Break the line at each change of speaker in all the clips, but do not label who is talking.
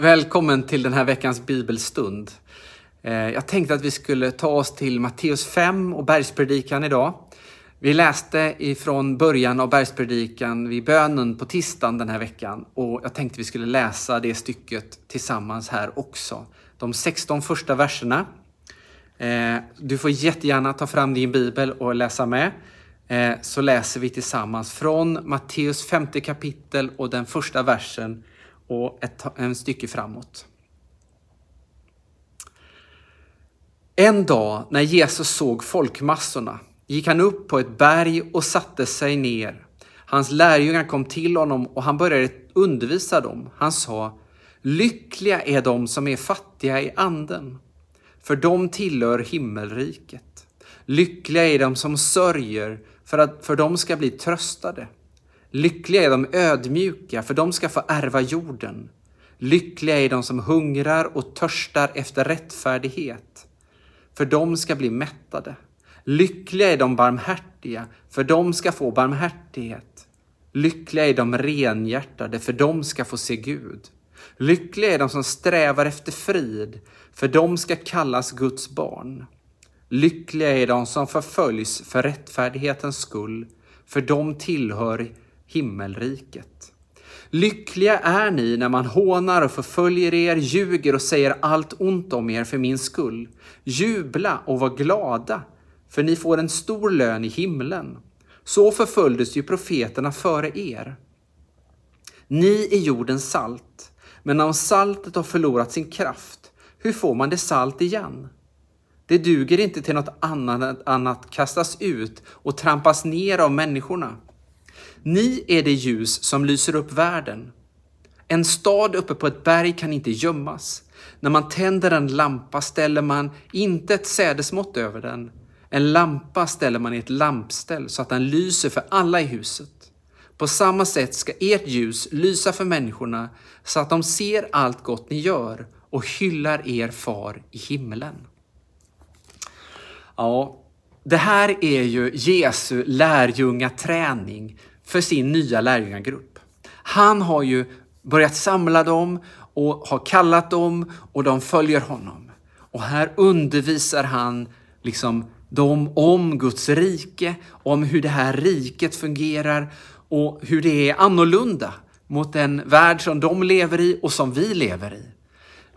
Välkommen till den här veckans bibelstund. Eh, jag tänkte att vi skulle ta oss till Matteus 5 och bergspredikan idag. Vi läste ifrån början av bergspredikan vid bönen på tisdagen den här veckan och jag tänkte vi skulle läsa det stycket tillsammans här också. De 16 första verserna. Eh, du får jättegärna ta fram din bibel och läsa med. Eh, så läser vi tillsammans från Matteus femte kapitel och den första versen och ett en stycke framåt. En dag när Jesus såg folkmassorna gick han upp på ett berg och satte sig ner. Hans lärjungar kom till honom och han började undervisa dem. Han sa, Lyckliga är de som är fattiga i anden, för de tillhör himmelriket. Lyckliga är de som sörjer, för, att, för de ska bli tröstade. Lyckliga är de ödmjuka, för de ska få ärva jorden. Lyckliga är de som hungrar och törstar efter rättfärdighet, för de ska bli mättade. Lyckliga är de barmhärtiga, för de ska få barmhärtighet. Lyckliga är de renhjärtade, för de ska få se Gud. Lyckliga är de som strävar efter frid, för de ska kallas Guds barn. Lyckliga är de som förföljs för rättfärdighetens skull, för de tillhör himmelriket. Lyckliga är ni när man hånar och förföljer er, ljuger och säger allt ont om er för min skull. Jubla och var glada, för ni får en stor lön i himlen. Så förföljdes ju profeterna före er. Ni är jordens salt, men om saltet har förlorat sin kraft, hur får man det salt igen? Det duger inte till något annat än att kastas ut och trampas ner av människorna. Ni är det ljus som lyser upp världen. En stad uppe på ett berg kan inte gömmas. När man tänder en lampa ställer man inte ett sädesmått över den. En lampa ställer man i ett lampställ så att den lyser för alla i huset. På samma sätt ska ert ljus lysa för människorna så att de ser allt gott ni gör och hyllar er far i himlen. Ja, det här är ju Jesu lärjungaträning för sin nya lärjungagrupp. Han har ju börjat samla dem och har kallat dem och de följer honom. Och här undervisar han liksom dem om Guds rike, om hur det här riket fungerar och hur det är annorlunda mot den värld som de lever i och som vi lever i.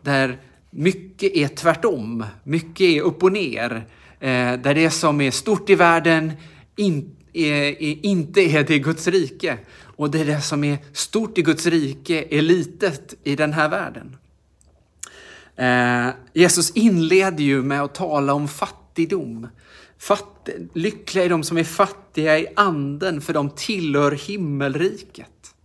Där mycket är tvärtom, mycket är upp och ner. Eh, där det som är stort i världen in, är, är, inte är det Guds rike. Och det, är det som är stort i Guds rike är litet i den här världen. Eh, Jesus inleder ju med att tala om fattigdom. Fatt, lyckliga är de som är fattiga i anden, för de tillhör himmelriket.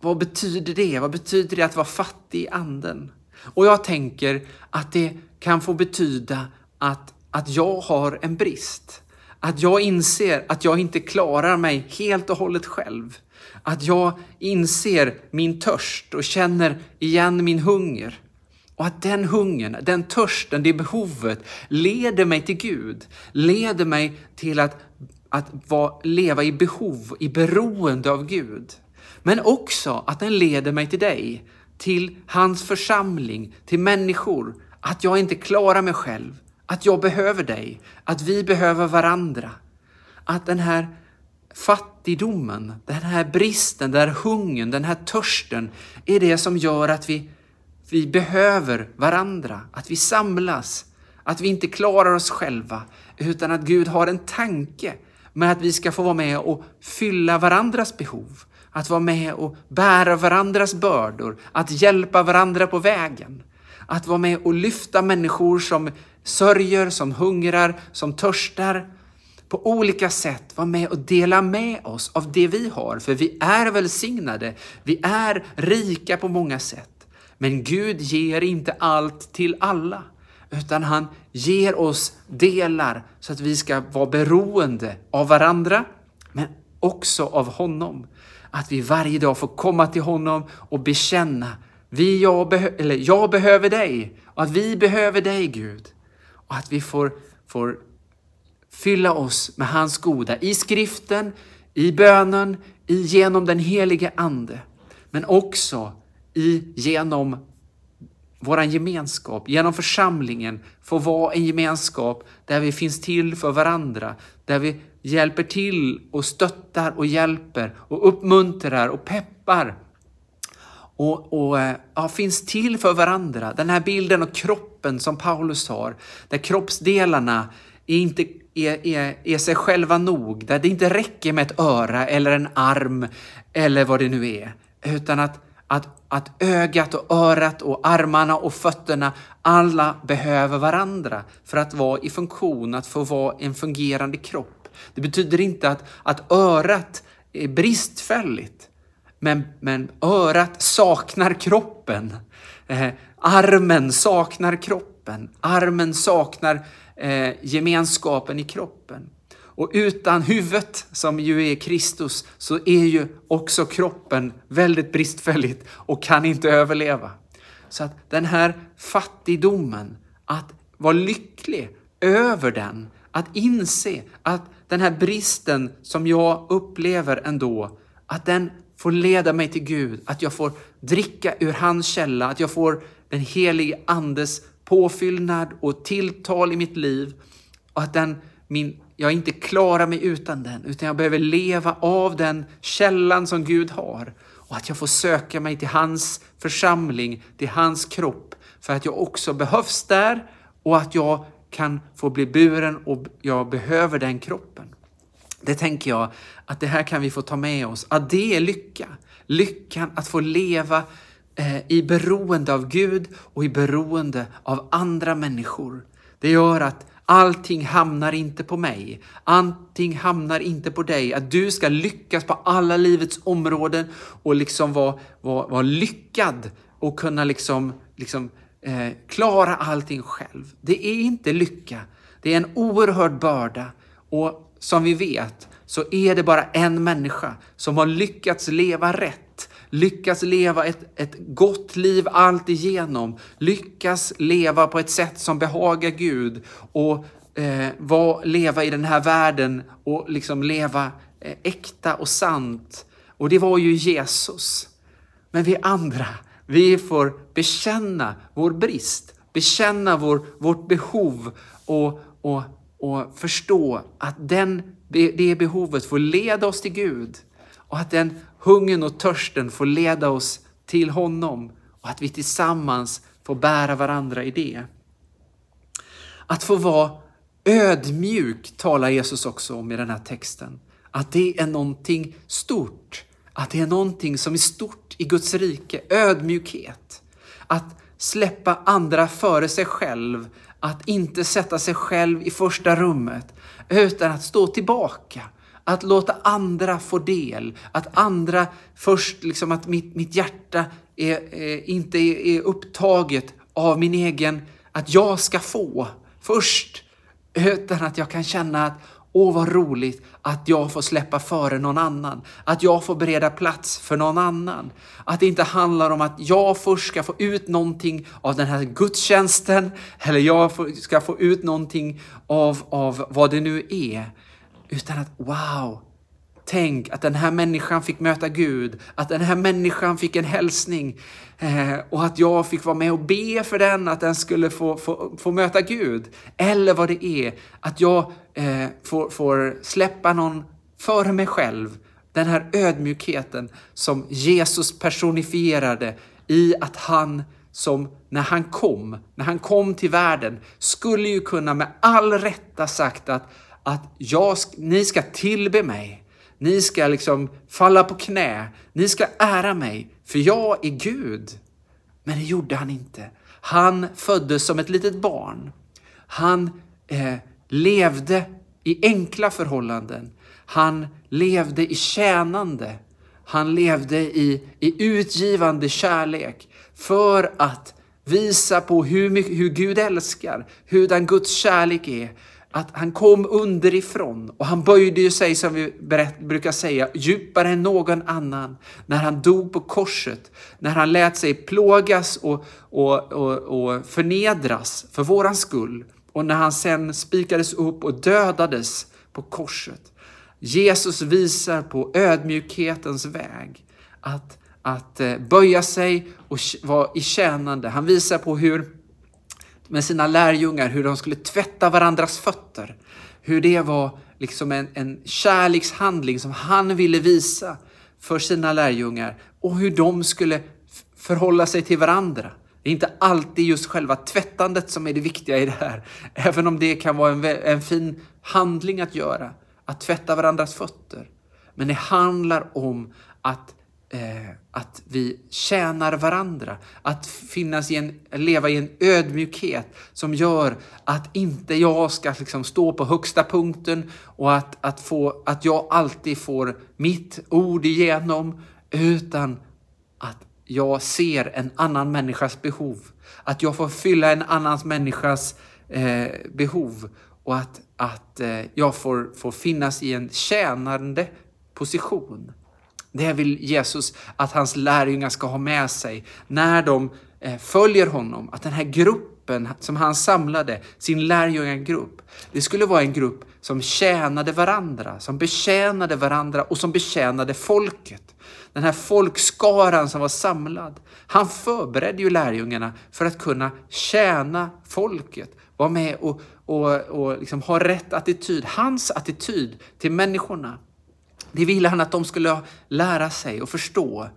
Vad betyder det? Vad betyder det att vara fattig i anden? Och jag tänker att det kan få betyda att, att jag har en brist. Att jag inser att jag inte klarar mig helt och hållet själv. Att jag inser min törst och känner igen min hunger. Och att den hungern, den törsten, det behovet leder mig till Gud. Leder mig till att, att vara, leva i behov, i beroende av Gud. Men också att den leder mig till dig, till hans församling, till människor. Att jag inte klarar mig själv. Att jag behöver dig. Att vi behöver varandra. Att den här fattigdomen, den här bristen, den här hungern, den här törsten är det som gör att vi, vi behöver varandra. Att vi samlas. Att vi inte klarar oss själva. Utan att Gud har en tanke med att vi ska få vara med och fylla varandras behov. Att vara med och bära varandras bördor. Att hjälpa varandra på vägen. Att vara med och lyfta människor som sörjer, som hungrar, som törstar. På olika sätt vara med och dela med oss av det vi har. För vi är välsignade. Vi är rika på många sätt. Men Gud ger inte allt till alla. Utan han ger oss delar så att vi ska vara beroende av varandra. Men också av honom. Att vi varje dag får komma till honom och bekänna vi, jag, behö eller jag behöver dig och att vi behöver dig Gud. Och att vi får, får fylla oss med hans goda i skriften, i bönen, i, genom den helige Ande. Men också i, genom vår gemenskap, genom församlingen, får vara en gemenskap där vi finns till för varandra, där vi hjälper till och stöttar och hjälper och uppmuntrar och peppar och, och eh, ja, finns till för varandra. Den här bilden av kroppen som Paulus har, där kroppsdelarna är inte är, är, är sig själva nog, där det inte räcker med ett öra eller en arm eller vad det nu är, utan att, att, att ögat och örat och armarna och fötterna, alla behöver varandra för att vara i funktion, att få vara en fungerande kropp. Det betyder inte att, att örat är bristfälligt, men, men örat saknar kroppen. Eh, armen saknar kroppen. Armen saknar eh, gemenskapen i kroppen. Och utan huvudet, som ju är Kristus, så är ju också kroppen väldigt bristfälligt och kan inte överleva. Så att den här fattigdomen, att vara lycklig över den, att inse att den här bristen som jag upplever ändå, att den får leda mig till Gud, att jag får dricka ur hans källa, att jag får den helige Andes påfyllnad och tilltal i mitt liv och att den, min, jag inte klarar mig utan den, utan jag behöver leva av den källan som Gud har och att jag får söka mig till hans församling, till hans kropp, för att jag också behövs där och att jag kan få bli buren och jag behöver den kroppen. Det tänker jag att det här kan vi få ta med oss, att det är lycka. Lyckan att få leva eh, i beroende av Gud och i beroende av andra människor. Det gör att allting hamnar inte på mig. Allting hamnar inte på dig. Att du ska lyckas på alla livets områden och liksom vara, vara, vara lyckad och kunna liksom, liksom eh, klara allting själv. Det är inte lycka. Det är en oerhörd börda och som vi vet så är det bara en människa som har lyckats leva rätt, lyckats leva ett, ett gott liv allt igenom, lyckas leva på ett sätt som behagar Gud och eh, var, leva i den här världen och liksom leva eh, äkta och sant. Och det var ju Jesus. Men vi andra, vi får bekänna vår brist, bekänna vår, vårt behov och, och, och förstå att den, det behovet får leda oss till Gud och att den hungern och törsten får leda oss till honom och att vi tillsammans får bära varandra i det. Att få vara ödmjuk talar Jesus också om i den här texten. Att det är någonting stort. Att det är någonting som är stort i Guds rike. Ödmjukhet. Att släppa andra före sig själv. Att inte sätta sig själv i första rummet. Utan att stå tillbaka att låta andra få del, att andra först, liksom att mitt, mitt hjärta är, är, inte är, är upptaget av min egen, att jag ska få först, utan att jag kan känna att Åh, vad roligt att jag får släppa före någon annan. Att jag får bereda plats för någon annan. Att det inte handlar om att jag först ska få ut någonting av den här gudstjänsten eller jag ska få ut någonting av, av vad det nu är. Utan att wow, tänk att den här människan fick möta Gud, att den här människan fick en hälsning eh, och att jag fick vara med och be för den, att den skulle få, få, få möta Gud. Eller vad det är, att jag eh, får, får släppa någon före mig själv. Den här ödmjukheten som Jesus personifierade i att han som när han kom, när han kom till världen, skulle ju kunna med all rätta sagt att att jag, ni ska tillbe mig. Ni ska liksom falla på knä. Ni ska ära mig, för jag är Gud. Men det gjorde han inte. Han föddes som ett litet barn. Han eh, levde i enkla förhållanden. Han levde i tjänande. Han levde i, i utgivande kärlek för att visa på hur, mycket, hur Gud älskar, hur den Guds kärlek är att han kom underifrån och han böjde sig, som vi brukar säga, djupare än någon annan när han dog på korset, när han lät sig plågas och, och, och, och förnedras för våran skull och när han sen spikades upp och dödades på korset. Jesus visar på ödmjukhetens väg, att, att eh, böja sig och vara i tjänande. Han visar på hur med sina lärjungar, hur de skulle tvätta varandras fötter. Hur det var liksom en, en kärlekshandling som han ville visa för sina lärjungar och hur de skulle förhålla sig till varandra. Det är inte alltid just själva tvättandet som är det viktiga i det här, även om det kan vara en, en fin handling att göra, att tvätta varandras fötter. Men det handlar om att eh, att vi tjänar varandra. Att finnas i en, leva i en ödmjukhet som gör att inte jag ska liksom stå på högsta punkten och att, att, få, att jag alltid får mitt ord igenom, utan att jag ser en annan människas behov. Att jag får fylla en annan människas eh, behov och att, att eh, jag får, får finnas i en tjänande position. Det vill Jesus att hans lärjungar ska ha med sig när de eh, följer honom. Att den här gruppen som han samlade, sin lärjungagrupp, det skulle vara en grupp som tjänade varandra, som betjänade varandra och som betjänade folket. Den här folkskaran som var samlad. Han förberedde ju lärjungarna för att kunna tjäna folket, vara med och, och, och liksom ha rätt attityd, hans attityd till människorna. Det ville han att de skulle lära sig och förstå.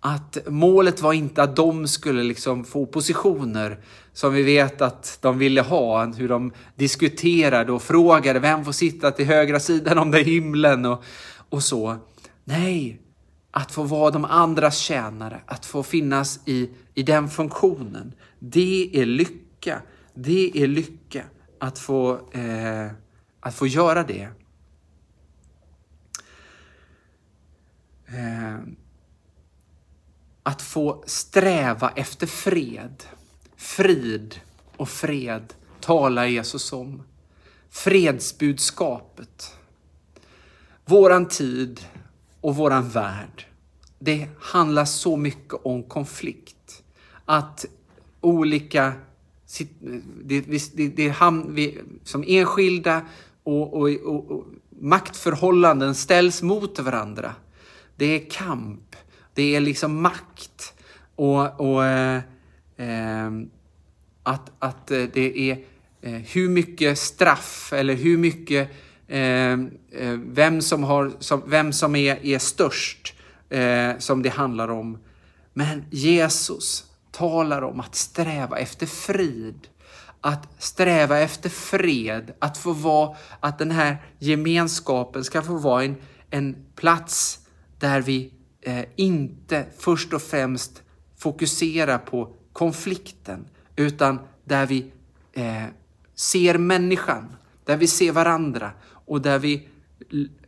Att målet var inte att de skulle liksom få positioner som vi vet att de ville ha. Hur de diskuterade och frågade vem får sitta till högra sidan om det är himlen och, och så. Nej, att få vara de andras tjänare, att få finnas i, i den funktionen. Det är lycka. Det är lycka att få, eh, att få göra det. Eh, att få sträva efter fred. Frid och fred talar Jesus om. Fredsbudskapet. Våran tid och våran värld. Det handlar så mycket om konflikt. Att olika det, det, det, vi, som enskilda och, och, och, och maktförhållanden ställs mot varandra. Det är kamp. Det är liksom makt. Och, och eh, eh, att, att eh, det är eh, hur mycket straff eller hur mycket eh, eh vem som, har, som, vem som är, är störst eh, som det handlar om. Men Jesus talar om att sträva efter frid. Att sträva efter fred, att få vara, att den här gemenskapen ska få vara en, en plats där vi eh, inte först och främst fokuserar på konflikten, utan där vi eh, ser människan, där vi ser varandra och där vi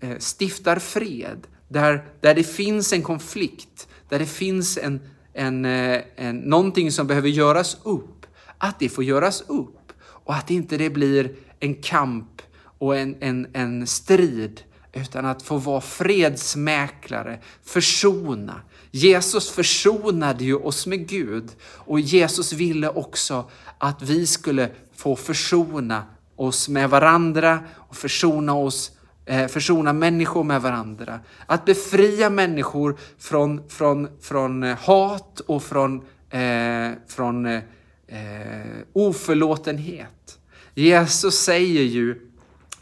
eh, stiftar fred. Där, där det finns en konflikt, där det finns en, en, eh, en, någonting som behöver göras upp, att det får göras upp och att inte det blir en kamp och en, en, en strid utan att få vara fredsmäklare, försona. Jesus försonade ju oss med Gud och Jesus ville också att vi skulle få försona oss med varandra och försona oss eh, försona människor med varandra. Att befria människor från, från, från eh, hat och från, eh, från eh, eh oförlåtenhet. Jesus säger ju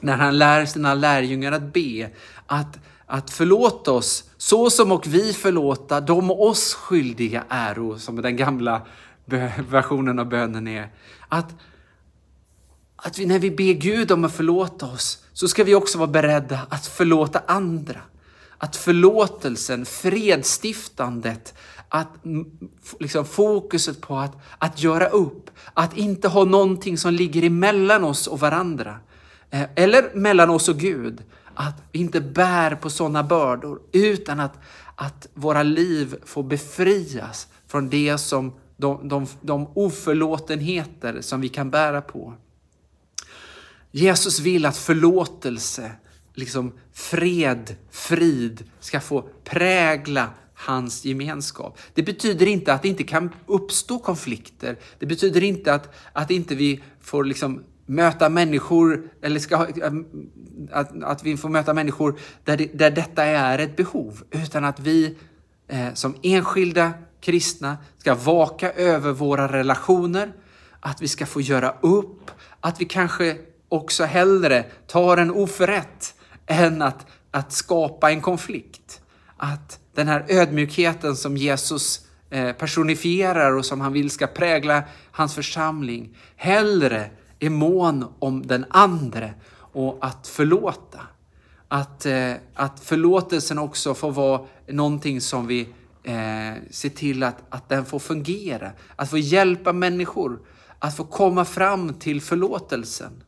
när han lär sina lärjungar att be, att, att förlåta oss så som och vi förlåta de oss skyldiga äro, som den gamla versionen av bönen är. Att, att vi, när vi ber Gud om att förlåta oss så ska vi också vara beredda att förlåta andra. Att förlåtelsen, fredstiftandet, att liksom fokuset på att, att göra upp, att inte ha någonting som ligger emellan oss och varandra. Eh, eller mellan oss och Gud, att vi inte bär på sådana bördor utan att, att våra liv får befrias från det som de, de, de oförlåtenheter som vi kan bära på. Jesus vill att förlåtelse, liksom fred, frid ska få prägla hans gemenskap. Det betyder inte att det inte kan uppstå konflikter. Det betyder inte att, att inte vi får liksom möta människor, eller ska, att, att vi får möta människor där, det, där detta är ett behov, utan att vi eh, som enskilda kristna ska vaka över våra relationer, att vi ska få göra upp, att vi kanske också hellre tar en oförrätt än att, att skapa en konflikt. Att den här ödmjukheten som Jesus eh, personifierar och som han vill ska prägla hans församling, hellre är mån om den andre och att förlåta. Att, eh, att förlåtelsen också får vara någonting som vi eh, ser till att, att den får fungera. Att få hjälpa människor att få komma fram till förlåtelsen.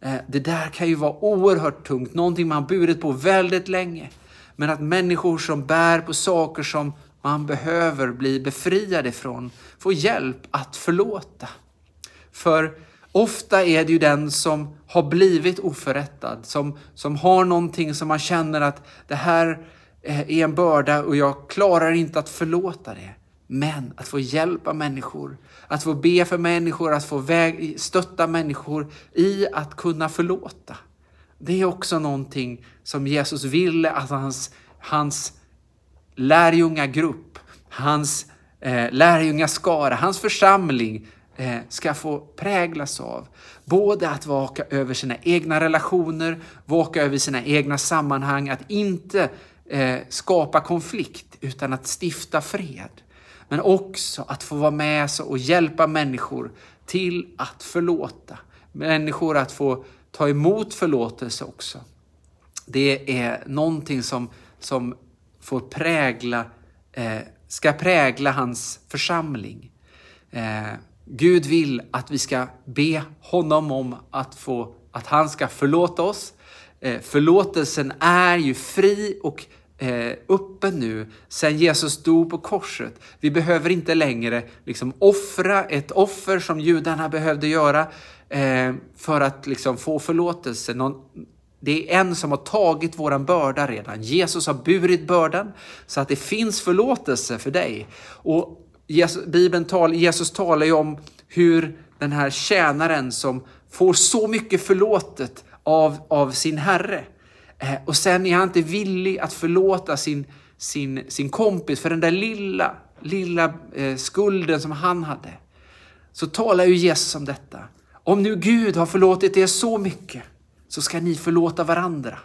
Eh, det där kan ju vara oerhört tungt, någonting man burit på väldigt länge. Men att människor som bär på saker som man behöver bli befriad ifrån får hjälp att förlåta. För ofta är det ju den som har blivit oförrättad, som, som har någonting som man känner att det här eh, är en börda och jag klarar inte att förlåta det. Men att få hjälpa människor, att få be för människor, att få väg, stötta människor i att kunna förlåta. Det är också någonting som Jesus ville att hans, hans lärjungagrupp, hans eh, lärjungaskara, hans församling Eh, ska få präglas av. Både att vaka över sina egna relationer, vaka över sina egna sammanhang, att inte eh, skapa konflikt utan att stifta fred. Men också att få vara med och hjälpa människor till att förlåta. Människor att få ta emot förlåtelse också. Det är någonting som, som får prägla, eh, ska prägla hans församling. Eh, Gud vill att vi ska be honom om att, få, att han ska förlåta oss. Eh, förlåtelsen är ju fri och eh, öppen nu sen Jesus dog på korset. Vi behöver inte längre liksom offra ett offer som judarna behövde göra eh, för att liksom få förlåtelse. Någon, det är en som har tagit våran börda redan. Jesus har burit bördan så att det finns förlåtelse för dig. Och Jesus, Bibeln tal, Jesus talar ju om hur den här tjänaren som får så mycket förlåtet av, av sin Herre Eh, och sen är han inte villig att förlåta sin, sin, sin kompis för den där lilla, lilla eh, skulden som han hade. Så talar ju Jesus om detta. Om nu Gud har förlåtit er så mycket så ska ni förlåta varandra.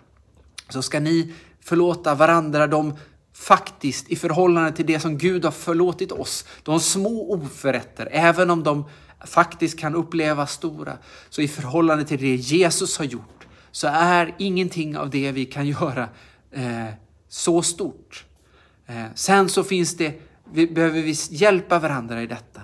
Så ska ni förlåta varandra de faktiskt i förhållande till det som Gud har förlåtit oss. De små oförrätter, även om de faktiskt kan upplevas stora, så i förhållande till det Jesus har gjort så är ingenting av det vi kan göra eh, så stort. Eh, sen så finns det, vi, behöver vi hjälpa varandra i detta.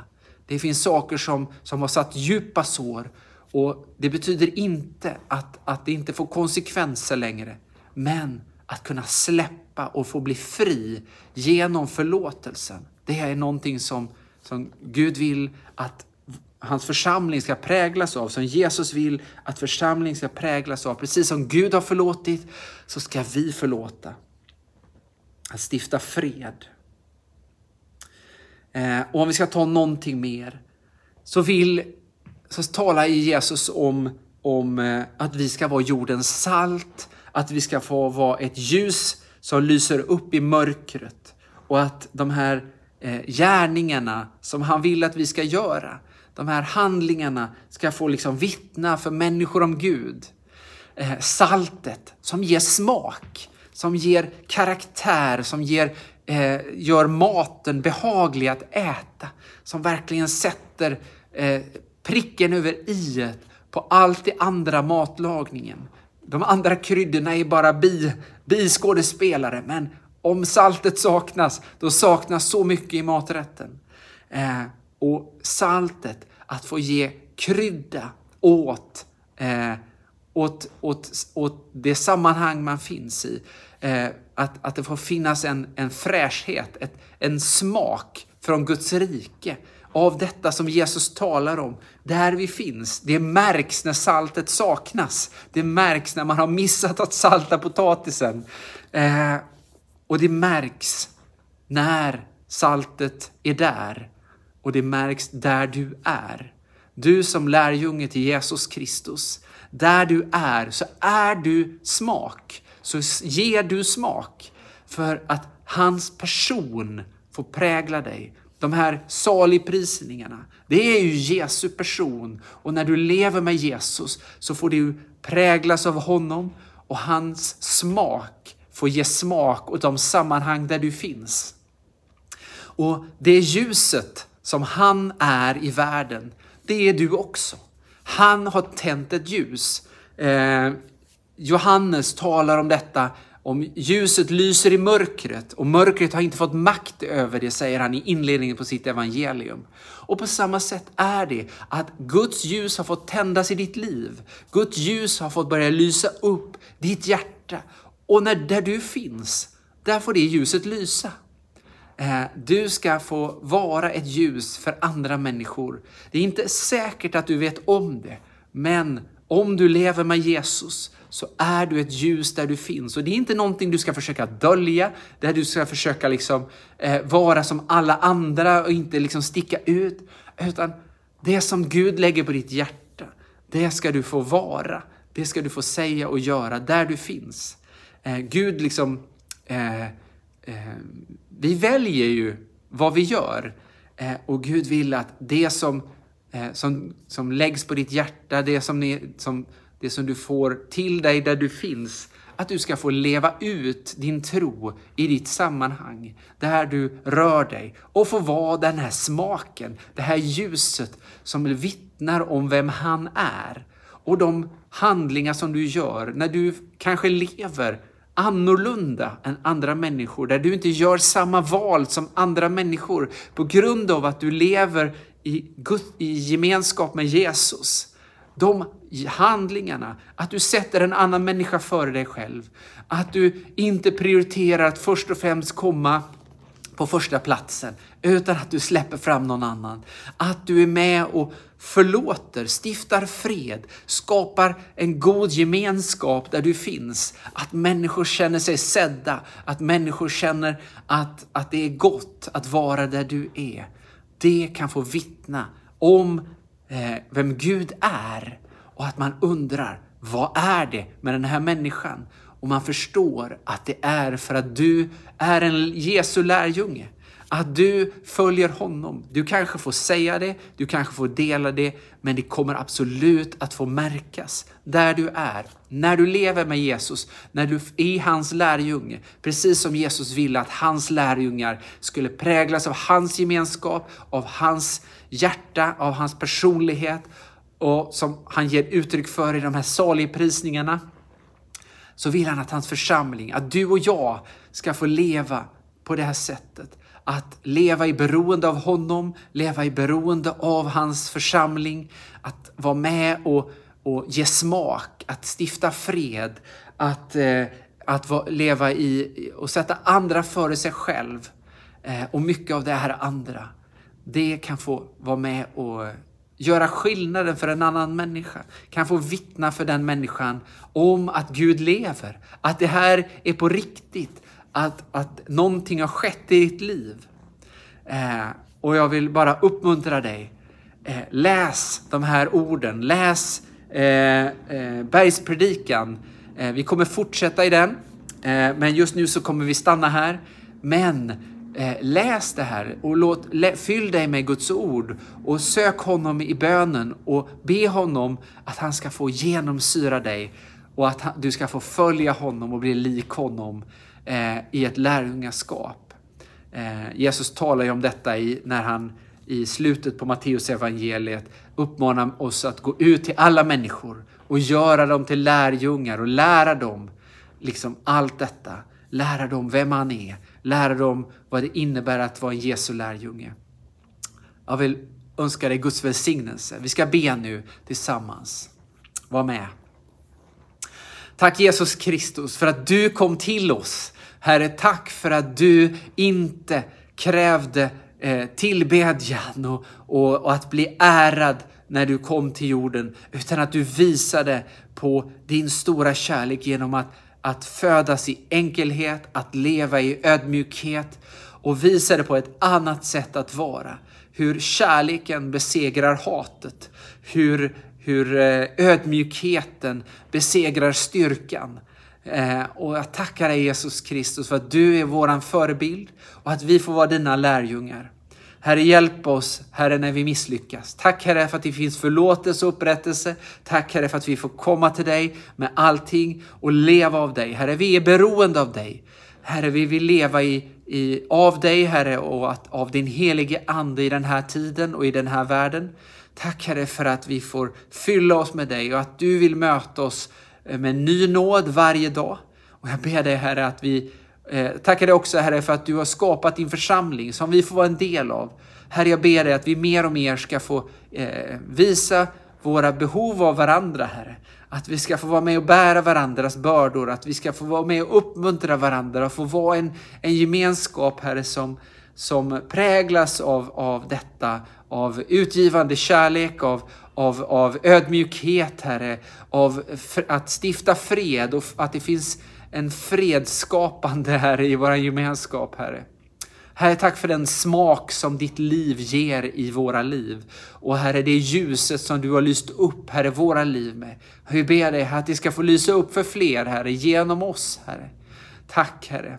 Det finns saker som, som har satt djupa sår och det betyder inte att, att det inte får konsekvenser längre. Men att kunna släppa och få bli fri genom förlåtelsen. Det är någonting som, som Gud vill att hans församling ska präglas av, som Jesus vill att församlingen ska präglas av. Precis som Gud har förlåtit så ska vi förlåta. Att stifta fred. Eh, och om vi ska ta någonting mer så vill så talar Jesus om, om eh, att vi ska vara jordens salt, att vi ska få vara ett ljus som lyser upp i mörkret och att de här eh, gärningarna som han vill att vi ska göra, de här handlingarna ska få liksom vittna för människor om Gud. Eh, saltet som ger smak, som ger karaktär, som ger, eh, gör maten behaglig att äta. Som verkligen sätter eh, pricken över i på allt det andra matlagningen. De andra kryddorna är bara bi, biskådespelare, men om saltet saknas, då saknas så mycket i maträtten. Eh, och saltet, att få ge krydda åt, eh, åt, åt, åt det sammanhang man finns i. Eh, att, att det får finnas en, en fräschhet, ett, en smak från Guds rike av detta som Jesus talar om. Där vi finns. Det märks när saltet saknas. Det märks när man har missat att salta potatisen. Eh, och det märks när saltet är där och det märks där du är. Du som lärjunge till Jesus Kristus, där du är så är du smak. Så ger du smak för att hans person får prägla dig. De här saligprisningarna, det är ju Jesu person. Och när du lever med Jesus så får du präglas av honom och hans smak får ge smak åt de sammanhang där du finns. Och det ljuset som han är i världen, det är du också. Han har tänt ett ljus. Eh, Johannes talar om detta, om ljuset lyser i mörkret och mörkret har inte fått makt över det, säger han i inledningen på sitt evangelium. Och på samma sätt är det att Guds ljus har fått tändas i ditt liv. Guds ljus har fått börja lysa upp ditt hjärta. Och när, där du finns, där får det ljuset lysa. Eh, du ska få vara ett ljus för andra människor. Det är inte säkert att du vet om det, men om du lever med Jesus så är du ett ljus där du finns. Och det är inte någonting du ska försöka dölja, där du ska försöka liksom, eh, vara som alla andra och inte liksom sticka ut. Utan det som Gud lägger på ditt hjärta, det ska du få vara. Det ska du få säga och göra där du finns. Eh, Gud liksom eh, eh, vi väljer ju vad vi gör. Eh, och Gud vill att det som, eh, som, som läggs på ditt hjärta, det som, ni, som, det som du får till dig där du finns, att du ska få leva ut din tro i ditt sammanhang, där du rör dig och få vara den här smaken, det här ljuset som vittnar om vem han är. Och de handlingar som du gör när du kanske lever annorlunda än andra människor, där du inte gör samma val som andra människor på grund av att du lever i, i gemenskap med Jesus. De handlingarna, att du sätter en annan människa före dig själv, att du inte prioriterar att först och främst komma på första platsen, utan att du släpper fram någon annan. Att du är med och förlåter, stiftar fred, skapar en god gemenskap där du finns. Att människor känner sig sedda, att människor känner att, att det är gott att vara där du är. Det kan få vittna om eh, vem Gud är och att man undrar, vad är det med den här människan? Och man förstår att det är för att du är en Jesu lärjunge. Att du följer honom. Du kanske får säga det, du kanske får dela det, men det kommer absolut att få märkas där du är. När du lever med Jesus, när du är hans lärjunge, precis som Jesus ville att hans lärjungar skulle präglas av hans gemenskap, av hans hjärta, av hans personlighet och som han ger uttryck för i de här saligprisningarna så vill han att hans församling, att du och jag ska få leva på det här sättet. Att leva i beroende av honom, leva i beroende av hans församling, att vara med och, och ge smak, att stifta fred, att, eh, att va, leva i och sätta andra före sig själv. Eh, och mycket av det här andra, det kan få vara med och göra skillnaden för en annan människa, kan få vittna för den människan om att Gud lever, att det här är på riktigt, att, att någonting har skett i ditt liv. Eh, och jag vill bara uppmuntra dig, eh, läs de här orden, läs eh, eh Bergspredikan. Eh, vi kommer fortsätta i den, eh, men just nu så kommer vi stanna här. Men Eh, läs det här och låt, fyll dig med Guds ord och sök honom i bönen och be honom att han ska få genomsyra dig och att du ska få följa honom och bli lik honom eh, i ett lärjungaskap. Eh, Jesus talar ju om detta i, när han i slutet på Matteus evangeliet uppmanar oss att gå ut till alla människor och göra dem till lärjungar och lära dem liksom allt detta. Lära dem vem han är, lära dem vad det innebär att vara en Jesu lärjunge. Jag vill önska dig Guds välsignelse. Vi ska be nu tillsammans. Var med. Tack Jesus Kristus för att du kom till oss. Herre, tack för att du inte krävde eh, tillbedjan och, och, och att bli ärad när du kom till jorden, utan att du visade på din stora kärlek genom att att födas i enkelhet, att leva i ödmjukhet och visa det på ett annat sätt att vara. Hur kärleken besegrar hatet, hur, hur eh, ödmjukheten besegrar styrkan. Eh, och jag tackar dig Jesus Kristus för att du är våran förebild och att vi får vara dina lärjungar. Herre, hjälp oss, Herre, när vi misslyckas. Tack Herre för att det finns förlåtelse och upprättelse. Tack Herre för att vi får komma till dig med allting och leva av dig. Herre, vi är beroende av dig. Herre, vi vill leva i, i, av dig, Herre, och att, av din helige Ande i den här tiden och i den här världen. Tack Herre för att vi får fylla oss med dig och att du vill möta oss eh, med ny nåd varje dag. Och jag ber dig Herre att vi eh, tackar dig också Herre för att du har skapat din församling som vi får vara en del av. Herre, jag ber dig att vi mer och mer ska få eh, visa våra behov av varandra, Herre. Att vi ska få vara med och bära varandras bördor, att vi ska få vara med och uppmuntra varandra och få vara en, en gemenskap, Herre, som, som präglas av, av detta, av utgivande kärlek, av, av, av ödmjukhet, Herre, av att stifta fred och att det finns en fredsskapande, Herre, i vår gemenskap, Herre. Herre, tack för den smak som ditt liv ger i våra liv. Och Herre, det ljuset som du har lyst upp, Herre, våra liv med. Vi ber dig att det ska få lysa upp för fler, Herre, genom oss, Herre. Tack, Herre.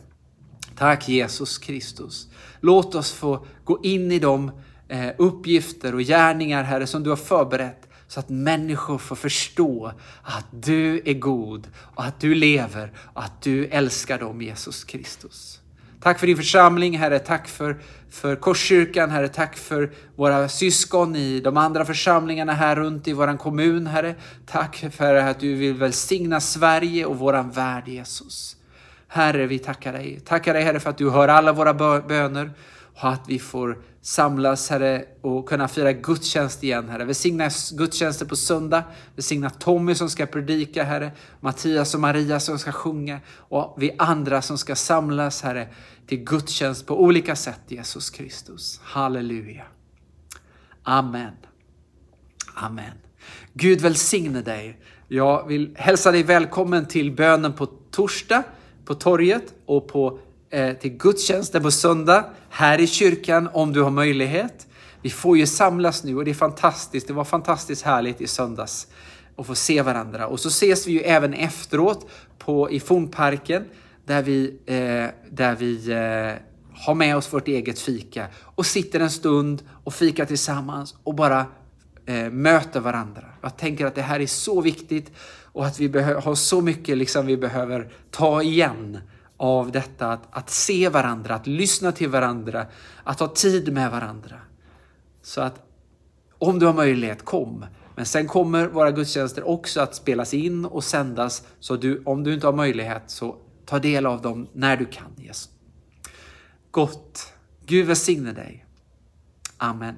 Tack Jesus Kristus. Låt oss få gå in i de eh, uppgifter och gärningar, Herre, som du har förberett så att människor får förstå att du är god och att du lever och att du älskar dem, Jesus Kristus. Tack för din församling, Herre. Tack för, för Korskyrkan, Herre. Tack för våra syskon i de andra församlingarna här runt i vår kommun, Herre. Tack för att du vill välsigna Sverige och våran värld, Jesus. Herre, vi tackar dig. Tackar dig, Herre, för att du hör alla våra böner och att vi får samlas, Herre, och kunna fira gudstjänst igen, Herre. Välsigna gudstjänster på söndag. Välsigna Tommy som ska predika, Herre. Mattias och Maria som ska sjunga. Och vi andra som ska samlas, Herre, till gudstjänst på olika sätt, Jesus Kristus. Halleluja. Amen. Amen. Gud välsigne dig. Jag vill hälsa dig välkommen till bönen på torsdag på torget och på Eh, till gudstjänsten på söndag här i kyrkan om du har möjlighet. Vi får ju samlas nu och det är fantastiskt. Det var fantastiskt härligt i söndags att få se varandra. Och så ses vi ju även efteråt på, i Fornparken där vi, eh, där vi eh, har med oss vårt eget fika och sitter en stund och fikar tillsammans och bara eh, möter varandra. Jag tänker att det här är så viktigt och att vi har så mycket liksom vi behöver ta igen av detta att, att se varandra, att lyssna till varandra, att ha tid med varandra. Så att om du har möjlighet, kom. Men sen kommer våra gudstjänster också att spelas in och sändas. Så du, om du inte har möjlighet, så ta del av dem när du kan. Jesus. Gott. Gud välsigne dig. Amen.